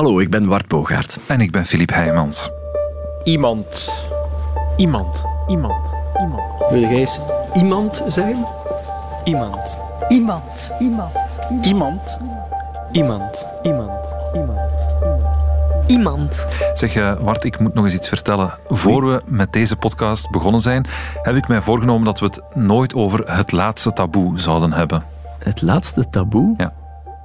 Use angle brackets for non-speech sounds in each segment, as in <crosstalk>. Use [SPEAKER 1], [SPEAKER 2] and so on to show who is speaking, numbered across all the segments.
[SPEAKER 1] Hallo, ik ben Bart Bogaert.
[SPEAKER 2] En ik ben Filip Heijmans.
[SPEAKER 3] Iemand. Iemand. Iemand. Iemand.
[SPEAKER 1] Wil jij eens iemand zijn?
[SPEAKER 3] Iemand.
[SPEAKER 4] Iemand. Iemand.
[SPEAKER 3] Iemand. Iemand. Iemand. Iemand.
[SPEAKER 4] Iemand.
[SPEAKER 2] Zeg, uh, Wart, ik moet nog eens iets vertellen. Voor we met deze podcast begonnen zijn, heb ik mij voorgenomen dat we het nooit over het laatste taboe zouden hebben.
[SPEAKER 1] Het laatste taboe?
[SPEAKER 2] Ja.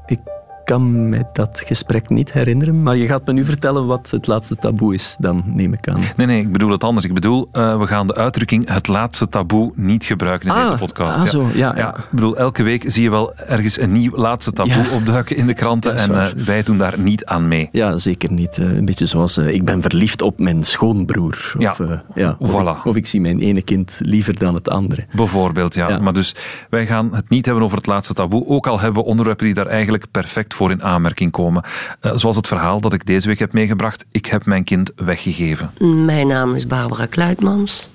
[SPEAKER 1] Ik kan me dat gesprek niet herinneren, maar je gaat me nu vertellen wat het laatste taboe is, dan neem ik aan.
[SPEAKER 2] Nee, nee, ik bedoel het anders. Ik bedoel, uh, we gaan de uitdrukking het laatste taboe niet gebruiken in
[SPEAKER 1] ah,
[SPEAKER 2] deze podcast.
[SPEAKER 1] Ah,
[SPEAKER 2] ja.
[SPEAKER 1] zo, ja,
[SPEAKER 2] ja. Ik bedoel, elke week zie je wel ergens een nieuw laatste taboe
[SPEAKER 1] Ja.
[SPEAKER 2] opduiken in de kranten en uh, wij doen daar niet aan mee.
[SPEAKER 1] Ja, zeker niet. Eh, een beetje zoals eh, ik ben verliefd op mijn schoonbroer. Of,
[SPEAKER 2] Ja,
[SPEAKER 1] eh, ja, of,
[SPEAKER 2] voilà.
[SPEAKER 1] ik, of ik zie mijn ene kind liever dan het andere.
[SPEAKER 2] Bijvoorbeeld, ja.
[SPEAKER 1] Ja.
[SPEAKER 2] Maar dus, wij gaan het niet hebben over het laatste taboe, ook al hebben we onderwerpen die daar eigenlijk perfect voor in aanmerking komen. Eh, zoals het verhaal dat ik deze week heb meegebracht, ik heb mijn kind weggegeven.
[SPEAKER 4] Mijn naam is Barbara Kluitmans.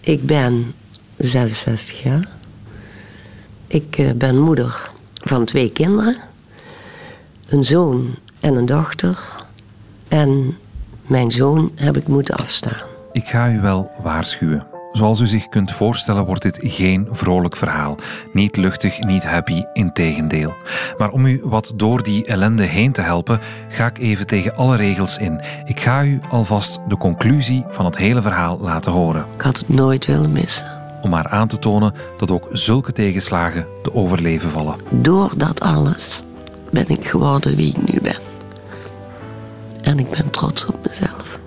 [SPEAKER 4] Ik ben 66 jaar. Ik eh, ben moeder van twee kinderen. Een zoon en een dochter. En mijn zoon heb ik moeten afstaan.
[SPEAKER 2] Ik ga u wel waarschuwen. Zoals u zich kunt voorstellen wordt dit geen vrolijk verhaal. Niet luchtig, niet happy, integendeel. Maar om u wat door die ellende heen te helpen, ga ik even tegen alle regels in. Ik ga u alvast de conclusie van het hele verhaal laten horen.
[SPEAKER 4] Ik had het nooit willen missen.
[SPEAKER 2] Om maar aan te tonen dat ook zulke tegenslagen te overleven vallen.
[SPEAKER 4] Door dat alles ben ik geworden wie ik nu ben. En ik ben trots op mezelf.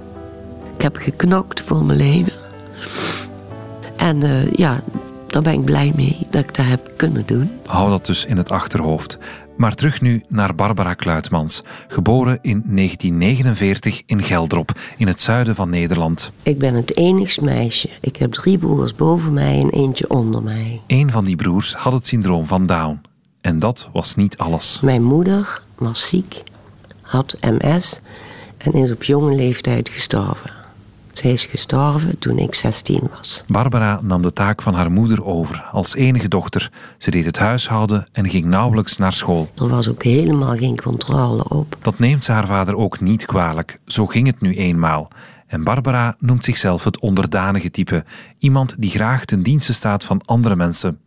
[SPEAKER 4] Ik heb geknokt voor mijn leven. En eh, ja, daar ben ik blij mee dat ik dat heb kunnen doen.
[SPEAKER 2] Hou dat dus in het achterhoofd. Maar terug nu naar Barbara Kluitmans, geboren in 1949 in Geldrop, in het zuiden van Nederland.
[SPEAKER 4] Ik ben het enigst meisje. Ik heb drie broers boven mij en eentje onder mij.
[SPEAKER 2] Een van die broers had het syndroom van Down. En dat was niet alles.
[SPEAKER 4] Mijn moeder was ziek, had MS en is op jonge leeftijd gestorven. Zij is gestorven toen ik 16 was.
[SPEAKER 2] Barbara nam de taak van haar moeder over als enige dochter. Ze deed het huishouden en ging nauwelijks naar school.
[SPEAKER 4] Er was ook helemaal geen controle op.
[SPEAKER 2] Dat neemt ze haar vader ook niet kwalijk. Zo ging het nu eenmaal. En Barbara noemt zichzelf het onderdanige type. Iemand die graag ten dienste staat van andere mensen.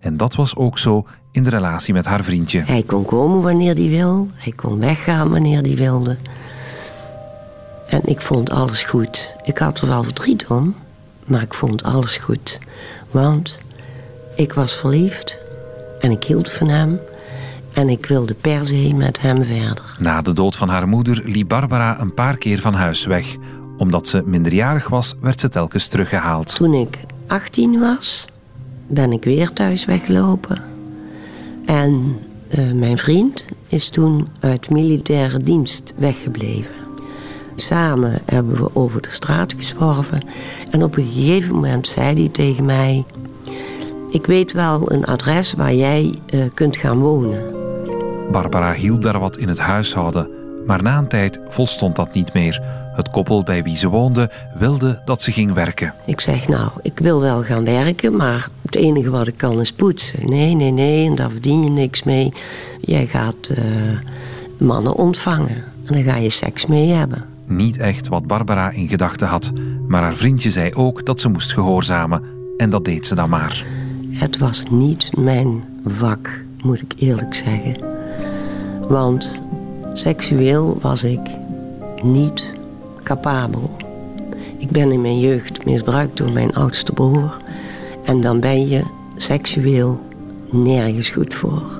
[SPEAKER 2] En dat was ook zo in de relatie met haar vriendje.
[SPEAKER 4] Hij kon komen wanneer hij wil, hij kon weggaan wanneer hij wilde. En ik vond alles goed. Ik had er wel verdriet om, maar ik vond alles goed. Want ik was verliefd en ik hield van hem en ik wilde per se met hem verder.
[SPEAKER 2] Na de dood van haar moeder liep Barbara een paar keer van huis weg. Omdat ze minderjarig was, werd ze telkens teruggehaald.
[SPEAKER 4] Toen ik 18 was, ben ik weer thuis weggelopen. En eh, mijn vriend is toen uit militaire dienst weggebleven. Samen hebben we over de straat gezworven. En op een gegeven moment zei hij tegen mij... Ik weet wel een adres waar jij eh, kunt gaan wonen.
[SPEAKER 2] Barbara hielp daar wat in het huishouden. Maar na een tijd volstond dat niet meer. Het koppel bij wie ze woonde wilde dat ze ging werken.
[SPEAKER 4] Ik zeg, nou, ik wil wel gaan werken, maar het enige wat ik kan is poetsen. Nee, nee, nee, en daar verdien je niks mee. Jij gaat eh, mannen ontvangen en dan ga je seks mee hebben.
[SPEAKER 2] Niet echt wat Barbara in gedachten had. Maar haar vriendje zei ook dat ze moest gehoorzamen. En dat deed ze dan maar.
[SPEAKER 4] Het was niet mijn vak, moet ik eerlijk zeggen. Want seksueel was ik niet capabel. Ik ben in mijn jeugd misbruikt door mijn oudste broer. En dan ben je seksueel nergens goed voor.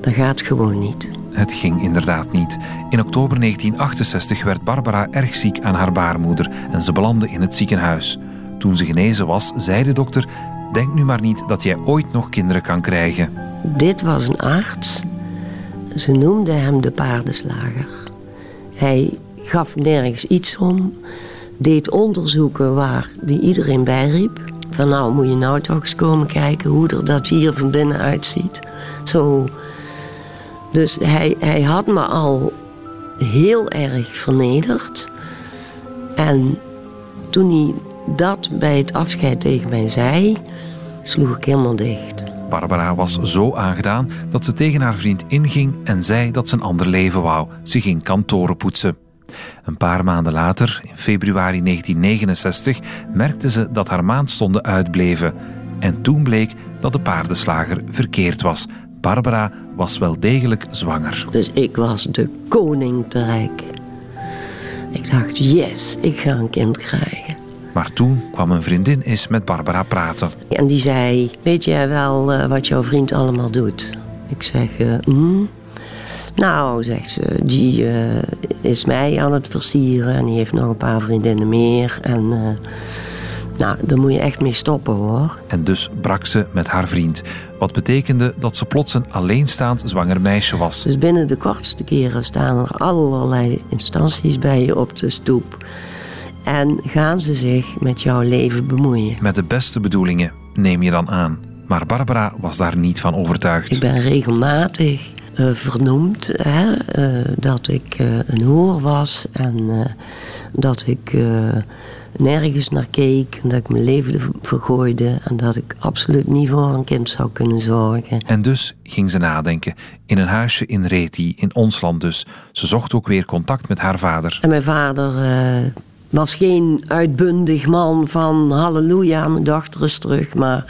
[SPEAKER 4] Dat gaat gewoon niet.
[SPEAKER 2] Het ging inderdaad niet. In oktober 1968 werd Barbara erg ziek aan haar baarmoeder en ze belandde in het ziekenhuis. Toen ze genezen was, zei de dokter: Denk nu maar niet dat jij ooit nog kinderen kan krijgen.
[SPEAKER 4] Dit was een arts. Ze noemden hem de paardenslager. Hij gaf nergens iets om. Deed onderzoeken waar die iedereen bij riep. Van nou moet je nou toch eens komen kijken hoe er dat hier van binnen uitziet. Zo. Dus hij, hij had me al heel erg vernederd. En toen hij dat bij het afscheid tegen mij zei, sloeg ik helemaal dicht.
[SPEAKER 2] Barbara was zo aangedaan dat ze tegen haar vriend inging en zei dat ze een ander leven wou. Ze ging kantoren poetsen. Een paar maanden later, in februari 1969, merkte ze dat haar maandstonden uitbleven. En toen bleek dat de paardenslager verkeerd was. Barbara was wel degelijk zwanger.
[SPEAKER 4] Dus ik was de koning te rijk. Ik dacht, yes, ik ga een kind krijgen.
[SPEAKER 2] Maar toen kwam een vriendin eens met Barbara praten.
[SPEAKER 4] En die zei, weet jij wel uh, wat jouw vriend allemaal doet? Ik zeg, uh, mm. nou, zegt ze, die uh, is mij aan het versieren en die heeft nog een paar vriendinnen meer. En nou, daar moet je echt mee stoppen hoor.
[SPEAKER 2] En dus brak ze met haar vriend. Wat betekende dat ze plots een alleenstaand zwanger meisje was.
[SPEAKER 4] Dus binnen de kortste keren staan er allerlei instanties bij je op de stoep. En gaan ze zich met jouw leven bemoeien.
[SPEAKER 2] Met de beste bedoelingen, neem je dan aan. Maar Barbara was daar niet van overtuigd.
[SPEAKER 4] Ik ben regelmatig uh, vernoemd hè, uh, dat ik uh, een hoer was en dat ik nergens naar keek en dat ik mijn leven vergooide en dat ik absoluut niet voor een kind zou kunnen zorgen.
[SPEAKER 2] En dus ging ze nadenken. In een huisje in Reti, in ons land dus. Ze zocht ook weer contact met haar vader.
[SPEAKER 4] En mijn vader uh, was geen uitbundig man van halleluja, mijn dochter is terug. Maar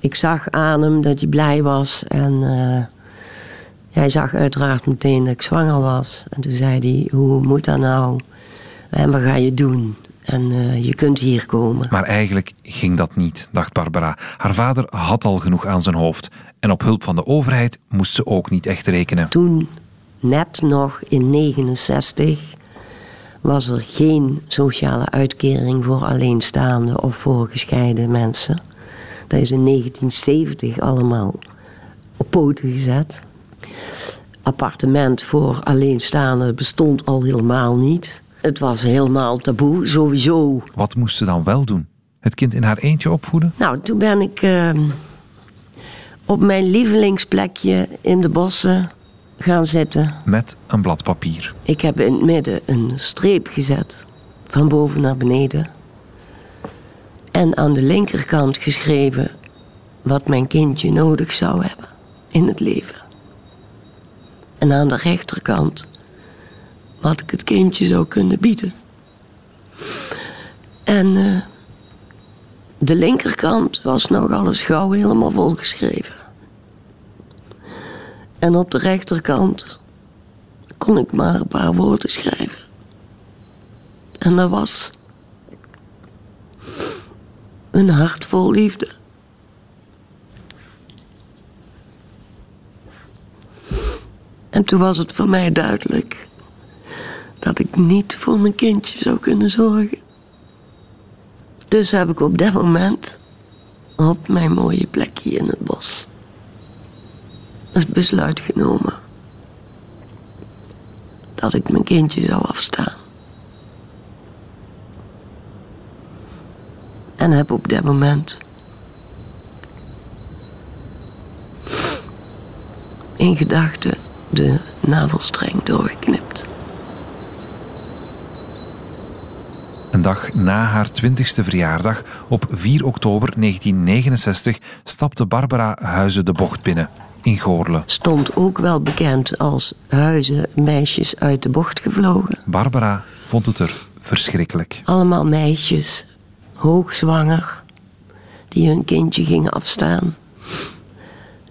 [SPEAKER 4] ik zag aan hem dat hij blij was en... Uh, hij zag uiteraard meteen dat ik zwanger was. En toen zei hij, hoe moet dat nou? En wat ga je doen? En uh, je kunt hier komen.
[SPEAKER 2] Maar eigenlijk ging dat niet, dacht Barbara. Haar vader had al genoeg aan zijn hoofd. En op hulp van de overheid moest ze ook niet echt rekenen.
[SPEAKER 4] Toen, net nog in 69, was er geen sociale uitkering voor alleenstaande of voor gescheiden mensen. Dat is in 1970 allemaal op poten gezet. Appartement voor alleenstaanden bestond al helemaal niet. Het was helemaal taboe, sowieso.
[SPEAKER 2] Wat moest ze dan wel doen? Het kind in haar eentje opvoeden?
[SPEAKER 4] Nou, toen ben ik uh, op mijn lievelingsplekje in de bossen gaan zitten.
[SPEAKER 2] Met een blad papier.
[SPEAKER 4] Ik heb in het midden een streep gezet, van boven naar beneden. En aan de linkerkant geschreven wat mijn kindje nodig zou hebben in het leven. En aan de rechterkant wat ik het kindje zou kunnen bieden. En uh, de linkerkant was nogal eens gauw helemaal volgeschreven. En op de rechterkant kon ik maar een paar woorden schrijven. En dat was een hart vol liefde. En toen was het voor mij duidelijk dat ik niet voor mijn kindje zou kunnen zorgen. Dus heb ik op dat moment op mijn mooie plekje in het bos het besluit genomen dat ik mijn kindje zou afstaan. En heb op dat moment in gedachten de navelstreng doorgeknipt.
[SPEAKER 2] Een dag na haar 20ste verjaardag, op 4 oktober 1969, stapte Barbara Huizen de Bocht binnen, in Goorle.
[SPEAKER 4] Stond ook wel bekend als Huizen meisjes uit de bocht gevlogen.
[SPEAKER 2] Barbara vond het er verschrikkelijk.
[SPEAKER 4] Allemaal meisjes, hoogzwanger, die hun kindje gingen afstaan.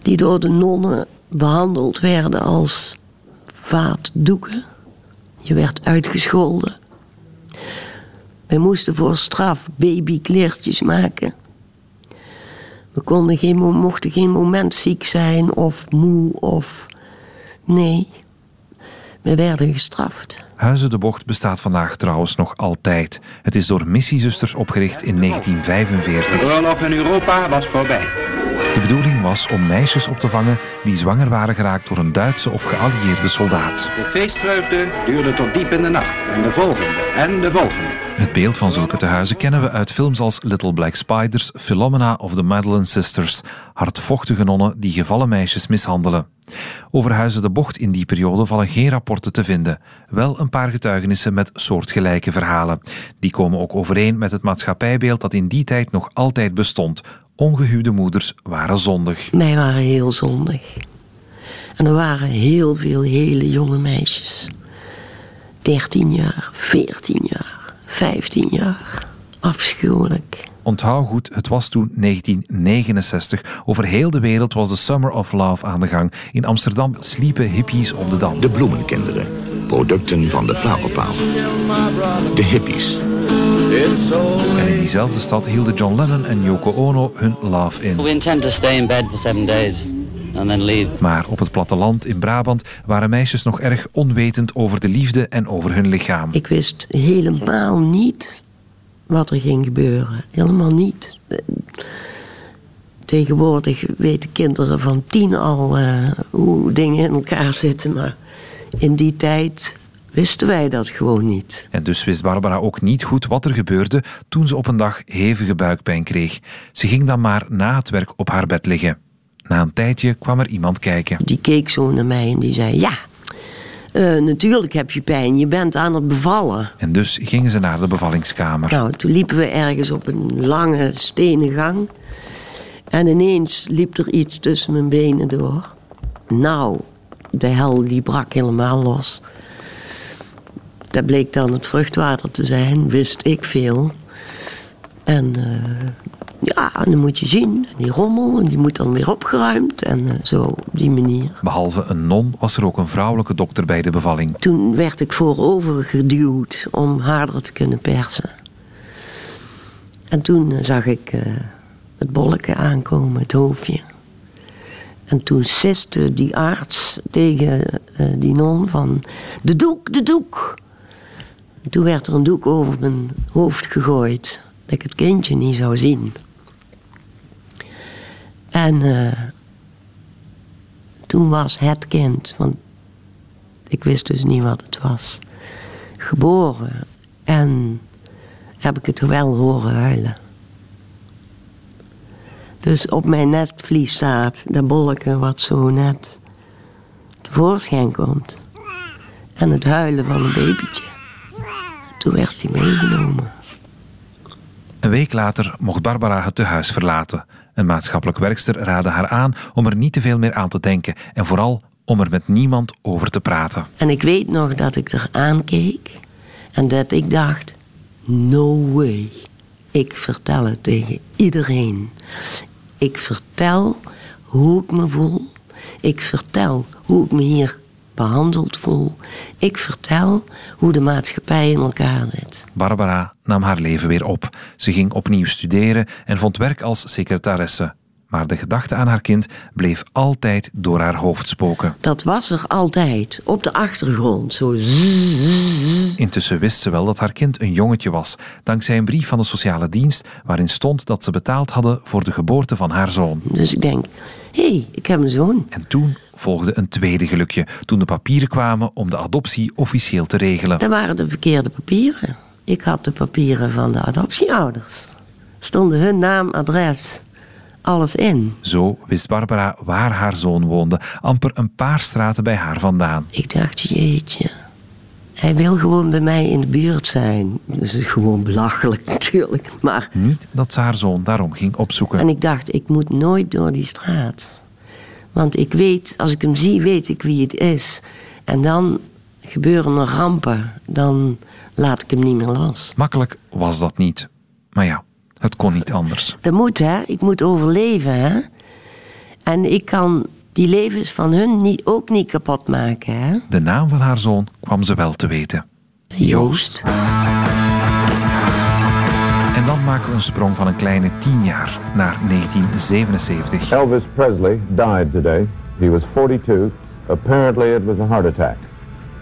[SPEAKER 4] Die door de nonnen behandeld werden als vaatdoeken. Je werd uitgescholden. We moesten voor straf babykleertjes maken. We konden geen, mochten geen moment ziek zijn of moe of... Nee, we werden gestraft.
[SPEAKER 2] Huizen de Bocht bestaat vandaag trouwens nog altijd. Het is door missiezusters opgericht in 1945.
[SPEAKER 5] De oorlog in Europa was voorbij.
[SPEAKER 2] De bedoeling was om meisjes op te vangen die zwanger waren geraakt door een Duitse of geallieerde soldaat.
[SPEAKER 5] De feestvreugde duurde tot diep in de nacht. En de volgende, en de volgende.
[SPEAKER 2] Het beeld van zulke tehuizen kennen we uit films als Little Black Spiders, Philomena of The Madeleine Sisters. Hardvochtige nonnen die gevallen meisjes mishandelen. Over Huizen de Bocht in die periode vallen geen rapporten te vinden. Wel een paar getuigenissen met soortgelijke verhalen. Die komen ook overeen met het maatschappijbeeld dat in die tijd nog altijd bestond ongehuwde moeders waren zondig.
[SPEAKER 4] Wij waren heel zondig. En er waren heel veel hele jonge meisjes. 13 jaar, 14 jaar, 15 jaar. Afschuwelijk.
[SPEAKER 2] Onthoud goed, het was toen 1969. Over heel de wereld was de Summer of Love aan de gang. In Amsterdam sliepen hippies op de dam.
[SPEAKER 6] De bloemenkinderen, producten van de flower power. De hippies.
[SPEAKER 2] En in diezelfde stad hielden John Lennon en Yoko Ono hun love in.
[SPEAKER 7] We intend to stay in bed for seven days and then leave.
[SPEAKER 2] Maar op het platteland in Brabant waren meisjes nog erg onwetend over de liefde en over hun lichaam.
[SPEAKER 4] Ik wist helemaal niet wat er ging gebeuren. Helemaal niet. Tegenwoordig weten kinderen van tien al eh, hoe dingen in elkaar zitten. Maar in die tijd wisten wij dat gewoon niet.
[SPEAKER 2] En dus wist Barbara ook niet goed wat er gebeurde toen ze op een dag hevige buikpijn kreeg. Ze ging dan maar na het werk op haar bed liggen. Na een tijdje kwam er iemand kijken.
[SPEAKER 4] Die keek zo naar mij en die zei: Ja, eh, natuurlijk heb je pijn, je bent aan het bevallen.
[SPEAKER 2] En dus gingen ze naar de bevallingskamer.
[SPEAKER 4] Nou, toen liepen we ergens op een lange stenen gang. En ineens liep er iets tussen mijn benen door. Nou, de hel die brak helemaal los. Dat bleek dan het vruchtwater te zijn, wist ik veel. En uh, ja, en dan moet je zien, die rommel, en die moet dan weer opgeruimd. En uh, zo op die manier.
[SPEAKER 2] Behalve een non was er ook een vrouwelijke dokter bij de bevalling.
[SPEAKER 4] Toen werd ik voorover geduwd om harder te kunnen persen. En toen uh, zag ik het bolletje aankomen, het hoofdje. En toen siste die arts tegen die non van... De doek, de doek! Toen werd er een doek over mijn hoofd gegooid. Dat ik het kindje niet zou zien. En uh, toen was het kind, want ik wist dus niet wat het was, geboren. En heb ik het wel horen huilen. Dus op mijn netvlies staat dat bolletje wat zo net tevoorschijn komt. En het huilen van een babytje. Toen werd hij meegenomen.
[SPEAKER 2] Een week later mocht Barbara het tehuis verlaten. Een maatschappelijk werkster raadde haar aan om er niet te veel meer aan te denken en vooral om er met niemand over te praten.
[SPEAKER 4] En ik weet nog dat ik er aankeek en dat ik dacht: no way. Ik vertel het tegen iedereen. Ik vertel hoe ik me voel. Ik vertel hoe ik me hier behandeld voel. Ik vertel hoe de maatschappij in elkaar zit.
[SPEAKER 2] Barbara nam haar leven weer op. Ze ging opnieuw studeren en vond werk als secretaresse. Maar de gedachte aan haar kind bleef altijd door haar hoofd spoken.
[SPEAKER 4] Dat was er altijd, op de achtergrond. Zo
[SPEAKER 2] Intussen wist ze wel dat haar kind een jongetje was, dankzij een brief van de sociale dienst waarin stond dat ze betaald hadden voor de geboorte van haar zoon.
[SPEAKER 4] Dus ik denk, hé, hey, ik heb een zoon.
[SPEAKER 2] En toen volgde een tweede gelukje, toen de papieren kwamen om de adoptie officieel te regelen.
[SPEAKER 4] Dat waren de verkeerde papieren. Ik had de papieren van de adoptieouders. Stonden hun naam, adres, alles in.
[SPEAKER 2] Zo wist Barbara waar haar zoon woonde, amper een paar straten bij haar vandaan.
[SPEAKER 4] Ik dacht, jeetje. Hij wil gewoon bij mij in de buurt zijn. Dat is gewoon belachelijk <laughs> natuurlijk. Maar...
[SPEAKER 2] Niet dat ze haar zoon daarom ging opzoeken.
[SPEAKER 4] En ik dacht, ik moet nooit door die straat. Want ik weet, als ik hem zie, weet ik wie het is. En dan gebeuren er rampen. Dan laat ik hem niet meer los.
[SPEAKER 2] Makkelijk was dat niet. Maar ja, het kon niet anders.
[SPEAKER 4] Dat moet, hè. Ik moet overleven, hè. En ik kan die levens van hun niet, ook niet kapot maken, hè.
[SPEAKER 2] De naam van haar zoon kwam ze wel te weten.
[SPEAKER 4] Joost.
[SPEAKER 2] En dan maken we een sprong van een kleine tien jaar naar 1977.
[SPEAKER 8] Elvis Presley died today. He was 42. Apparently it was a heart attack.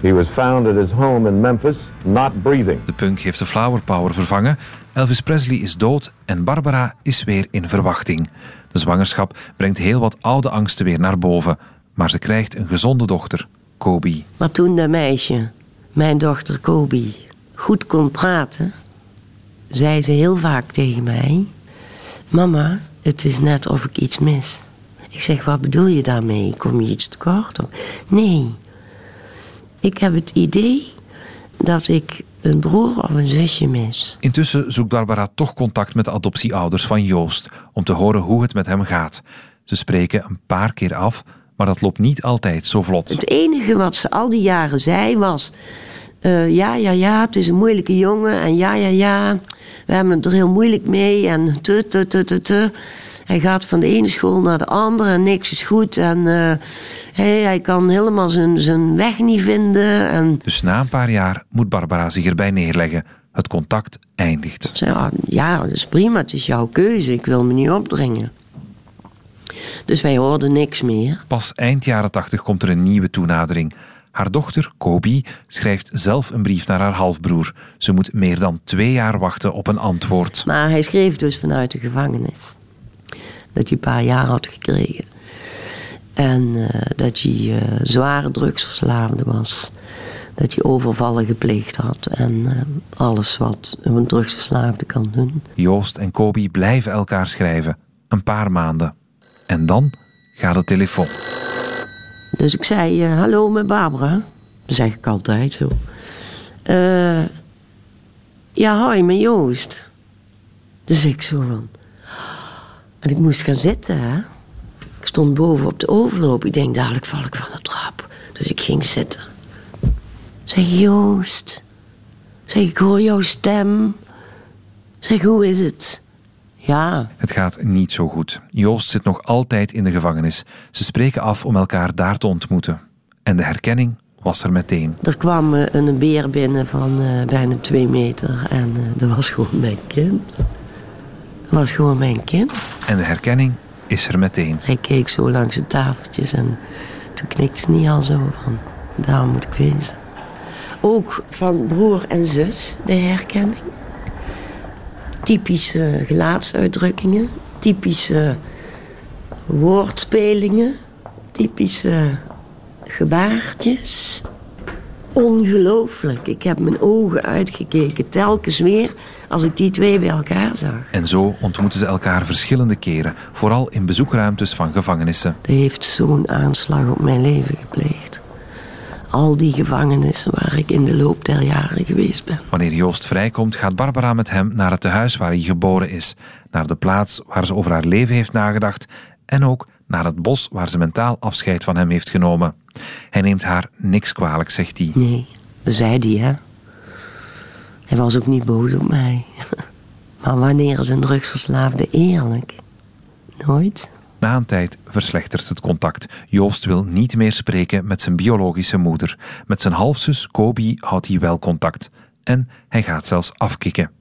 [SPEAKER 8] He was found at his home in Memphis, not breathing.
[SPEAKER 2] De punk heeft de flower power vervangen. Elvis Presley is dood en Barbara is weer in verwachting. De zwangerschap brengt heel wat oude angsten weer naar boven. Maar ze krijgt een gezonde dochter, Kobe.
[SPEAKER 4] Maar toen dat meisje, mijn dochter Kobe, goed kon praten, zei ze heel vaak tegen mij: Mama, het is net of ik iets mis. Ik zeg: Wat bedoel je daarmee? Kom je iets tekort? Of... Nee. Ik heb het idee dat ik een broer of een zusje mis.
[SPEAKER 2] Intussen zoekt Barbara toch contact met de adoptieouders van Joost om te horen hoe het met hem gaat. Ze spreken een paar keer af, maar dat loopt niet altijd zo vlot.
[SPEAKER 4] Het enige wat ze al die jaren zei was... eh, ja, ja, ja, het is een moeilijke jongen. En ja, ja, ja, we hebben het er heel moeilijk mee. En te, te, te, te, te. Hij gaat van de ene school naar de andere en niks is goed. En eh, hij, hij kan helemaal zijn, zijn weg niet vinden. En
[SPEAKER 2] Dus na een paar jaar moet Barbara zich erbij neerleggen. Het contact eindigt.
[SPEAKER 4] Zei, "Ah, ja, dat is prima, het is jouw keuze. Ik wil me niet opdringen. Dus wij hoorden niks meer.
[SPEAKER 2] Pas eind jaren 80 komt er een nieuwe toenadering. Haar dochter, Kobi, schrijft zelf een brief naar haar halfbroer. Ze moet meer dan twee jaar wachten op een antwoord.
[SPEAKER 4] Maar hij schreef dus vanuit de gevangenis. Dat hij een paar jaar had gekregen. En eh, dat hij eh, zware drugsverslaafde was. Dat hij overvallen gepleegd had. En eh, alles wat een drugsverslaafde kan doen.
[SPEAKER 2] Joost en Kobi blijven elkaar schrijven. Een paar maanden. En dan gaat de telefoon.
[SPEAKER 4] Dus ik zei, hallo met Barbara. Dat zeg ik altijd zo. Eh, ja, hoi, met Joost. Dus ik zo van... En ik moest gaan zitten, hè. Ik stond boven op de overloop. Ik denk, dadelijk val ik van de trap. Dus ik ging zitten. Zeg, Joost. Zeg, ik hoor jouw stem. Zeg, hoe is het? Ja,
[SPEAKER 2] Het gaat niet zo goed. Joost zit nog altijd in de gevangenis. Ze spreken af om elkaar daar te ontmoeten. En de herkenning was er meteen.
[SPEAKER 4] Er kwam eh, een beer binnen van eh, bijna twee meter en eh, dat was gewoon mijn kind. Dat was gewoon mijn kind.
[SPEAKER 2] En de herkenning is er meteen.
[SPEAKER 4] Hij keek zo langs de tafeltjes en toen knikte hij al zo van, daar moet ik wezen. Ook van broer en zus, de herkenning. Typische gelaatsuitdrukkingen, typische woordspelingen, typische gebaartjes. Ongelooflijk. Ik heb mijn ogen uitgekeken, telkens weer als ik die twee bij elkaar zag.
[SPEAKER 2] En zo ontmoeten ze elkaar verschillende keren, vooral in bezoekruimtes van gevangenissen.
[SPEAKER 4] Die heeft zo'n aanslag op mijn leven gepleegd. Al die gevangenissen waar ik in de loop der jaren geweest ben.
[SPEAKER 2] Wanneer Joost vrijkomt, gaat Barbara met hem naar het tehuis waar hij geboren is, naar de plaats waar ze over haar leven heeft nagedacht en ook naar het bos waar ze mentaal afscheid van hem heeft genomen. Hij neemt haar niks kwalijk, zegt hij.
[SPEAKER 4] Nee, zei hij, hè. Hij was ook niet boos op mij. <laughs> Maar wanneer is een drugsverslaafde eerlijk? Nooit.
[SPEAKER 2] Na een tijd verslechtert het contact. Joost wil niet meer spreken met zijn biologische moeder. Met zijn halfzus Kobi houdt hij wel contact. En hij gaat zelfs afkicken.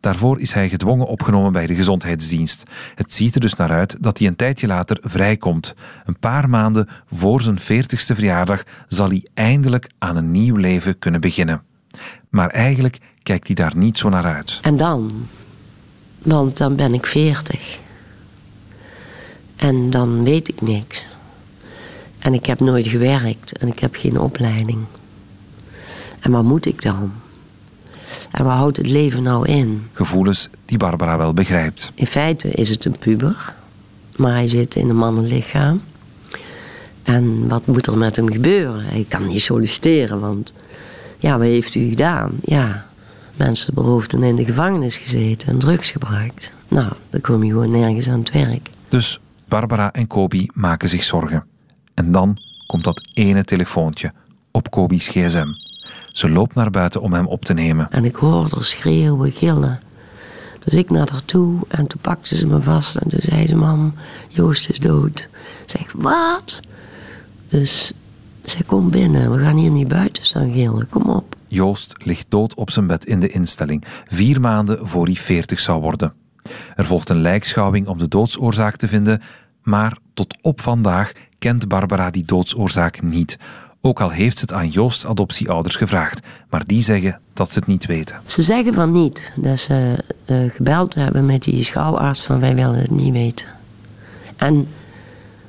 [SPEAKER 2] Daarvoor is hij gedwongen opgenomen bij de gezondheidsdienst. Het ziet er dus naar uit dat hij een tijdje later vrijkomt. Een paar maanden voor zijn 40ste verjaardag zal hij eindelijk aan een nieuw leven kunnen beginnen. Maar eigenlijk kijkt hij daar niet zo naar uit.
[SPEAKER 4] En dan? Want dan ben ik veertig. En dan weet ik niks. En ik heb nooit gewerkt en ik heb geen opleiding. En wat moet ik dan? En waar houdt het leven nou in?
[SPEAKER 2] Gevoelens die Barbara wel begrijpt.
[SPEAKER 4] In feite is het een puber, maar hij zit in een mannenlichaam. En wat moet er met hem gebeuren? Hij kan niet solliciteren, want ja, wat heeft u gedaan? Ja, mensen beroofd en in de gevangenis gezeten en drugs gebruikt. Nou, dan kom je gewoon nergens aan het werk.
[SPEAKER 2] Dus Barbara en Kobi maken zich zorgen. En dan komt dat ene telefoontje op Kobi's gsm. Ze loopt naar buiten om hem op te nemen.
[SPEAKER 4] En ik hoorde haar schreeuwen, gillen. Dus ik naar haar toe en toen pakte ze me vast en toen zei ze: Mam, Joost is dood. Ik zeg, wat? Dus zij komt binnen, we gaan hier niet buiten staan gillen, kom op.
[SPEAKER 2] Joost ligt dood op zijn bed in de instelling, vier maanden voor hij 40 zou worden. Er volgt een lijkschouwing om de doodsoorzaak te vinden, maar tot op vandaag kent Barbara die doodsoorzaak niet. Ook al heeft ze het aan Joost's adoptieouders gevraagd, maar die zeggen dat ze het niet weten.
[SPEAKER 4] Ze zeggen van niet, dat ze eh, gebeld hebben met die schouwarts van wij willen het niet weten. En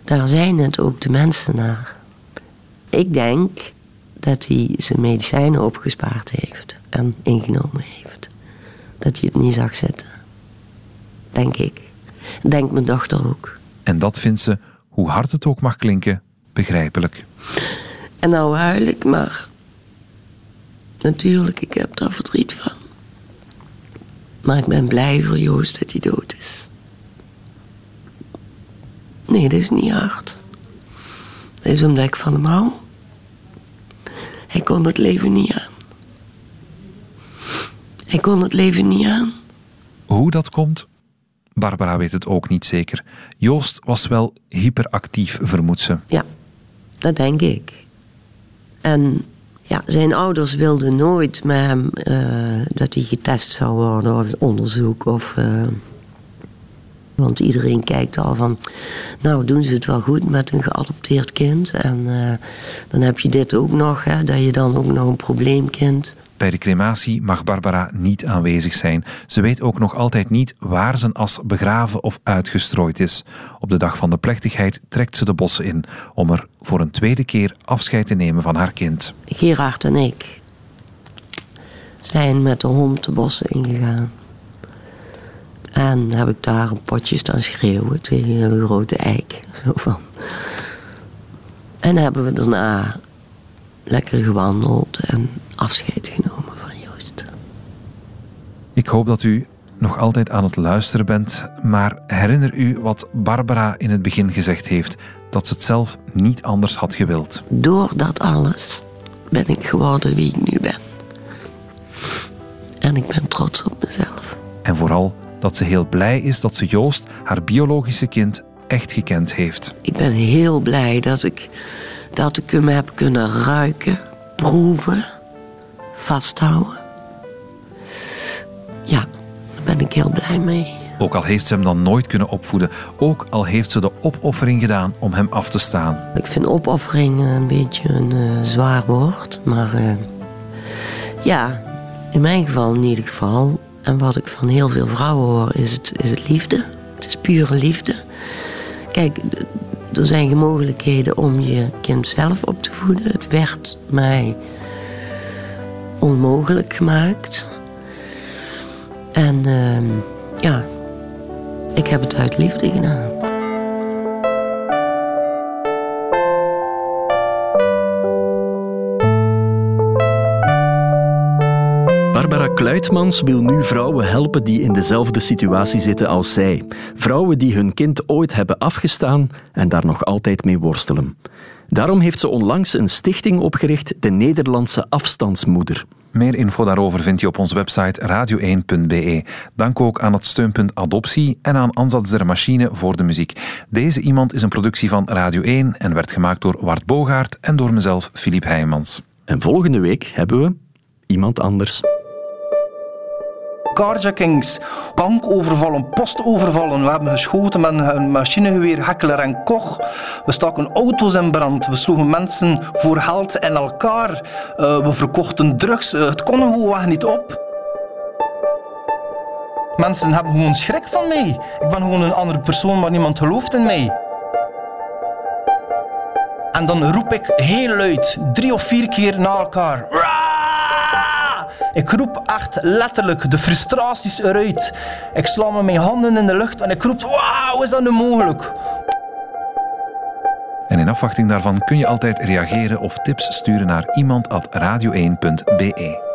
[SPEAKER 4] daar zijn het ook de mensen naar. Ik denk dat hij zijn medicijnen opgespaard heeft en ingenomen heeft. Dat hij het niet zag zitten. Denk ik. Denkt mijn dochter ook.
[SPEAKER 2] En dat vindt ze, hoe hard het ook mag klinken, begrijpelijk.
[SPEAKER 4] En nou huil ik, maar natuurlijk, ik heb daar verdriet van. Maar ik ben blij voor Joost dat hij dood is. Nee, dat is niet hard. Dat is omdat ik van hem hou. Hij kon het leven niet aan. Hij kon het leven niet aan.
[SPEAKER 2] Hoe dat komt? Barbara weet het ook niet zeker. Joost was wel hyperactief, vermoedt ze.
[SPEAKER 4] Ja, dat denk ik. En ja, zijn ouders wilden nooit met hem eh, dat hij getest zou worden of onderzoek. Of, eh, want iedereen kijkt al van, nou doen ze het wel goed met een geadopteerd kind. En eh, dan heb je dit ook nog, hè, dat je dan ook nog een probleemkind.
[SPEAKER 2] Bij de crematie mag Barbara niet aanwezig zijn. Ze weet ook nog altijd niet waar zijn as begraven of uitgestrooid is. Op de dag van de plechtigheid trekt ze de bossen in om er voor een tweede keer afscheid te nemen van haar kind.
[SPEAKER 4] Gerard en ik zijn met de hond de bossen ingegaan. En heb ik daar een potje staan schreeuwen tegen een grote eik. Zo van. En hebben we daarna lekker gewandeld en afscheid genomen van Joost.
[SPEAKER 2] Ik hoop dat u nog altijd aan het luisteren bent, maar herinner u wat Barbara in het begin gezegd heeft: dat ze het zelf niet anders had gewild.
[SPEAKER 4] Door dat alles ben ik geworden wie ik nu ben. En ik ben trots op mezelf.
[SPEAKER 2] En vooral dat ze heel blij is dat ze Joost, haar biologische kind, echt gekend heeft.
[SPEAKER 4] Ik ben heel blij dat ik, dat ik hem heb kunnen ruiken, proeven, vasthouden. Ja, daar ben ik heel blij mee.
[SPEAKER 2] Ook al heeft ze hem dan nooit kunnen opvoeden, ook al heeft ze de opoffering gedaan om hem af te staan.
[SPEAKER 4] Ik vind opoffering een beetje een uh, zwaar woord, maar uh, ja, in mijn geval in ieder geval. En wat ik van heel veel vrouwen hoor, is het, is het liefde. Het is pure liefde. Kijk, er zijn mogelijkheden om je kind zelf op te voeden. Het werd mij onmogelijk gemaakt. En uh, ja, ik heb het uit liefde gedaan.
[SPEAKER 1] Kluitmans wil nu vrouwen helpen die in dezelfde situatie zitten als zij. Vrouwen die hun kind ooit hebben afgestaan en daar nog altijd mee worstelen. Daarom heeft ze onlangs een stichting opgericht, de Nederlandse Afstandsmoeder.
[SPEAKER 2] Meer info daarover vind je op onze website radio1.be. Dank ook aan het steunpunt Adoptie en aan Ansatz der Machine voor de muziek. Deze iemand is een productie van Radio 1 en werd gemaakt door Wart Bogaert en door mezelf, Filip Heijmans.
[SPEAKER 1] En volgende week hebben we iemand anders
[SPEAKER 9] carjackings, bankovervallen, postovervallen. We hebben geschoten met een machinegeweer, Heckler en Koch. We staken auto's in brand. We sloegen mensen voor geld in elkaar. Uh, we verkochten drugs. Uh, het kon gewoon niet op. Mensen hebben gewoon schrik van mij. Ik ben gewoon een andere persoon, maar niemand gelooft in mij. En dan roep ik heel luid, drie of vier keer na elkaar. Ik roep echt letterlijk de frustraties eruit. Ik sla mijn handen in de lucht en ik roep: Wauw, is dat nu mogelijk?
[SPEAKER 2] En in afwachting daarvan kun je altijd reageren of tips sturen naar iemand@radio1.be.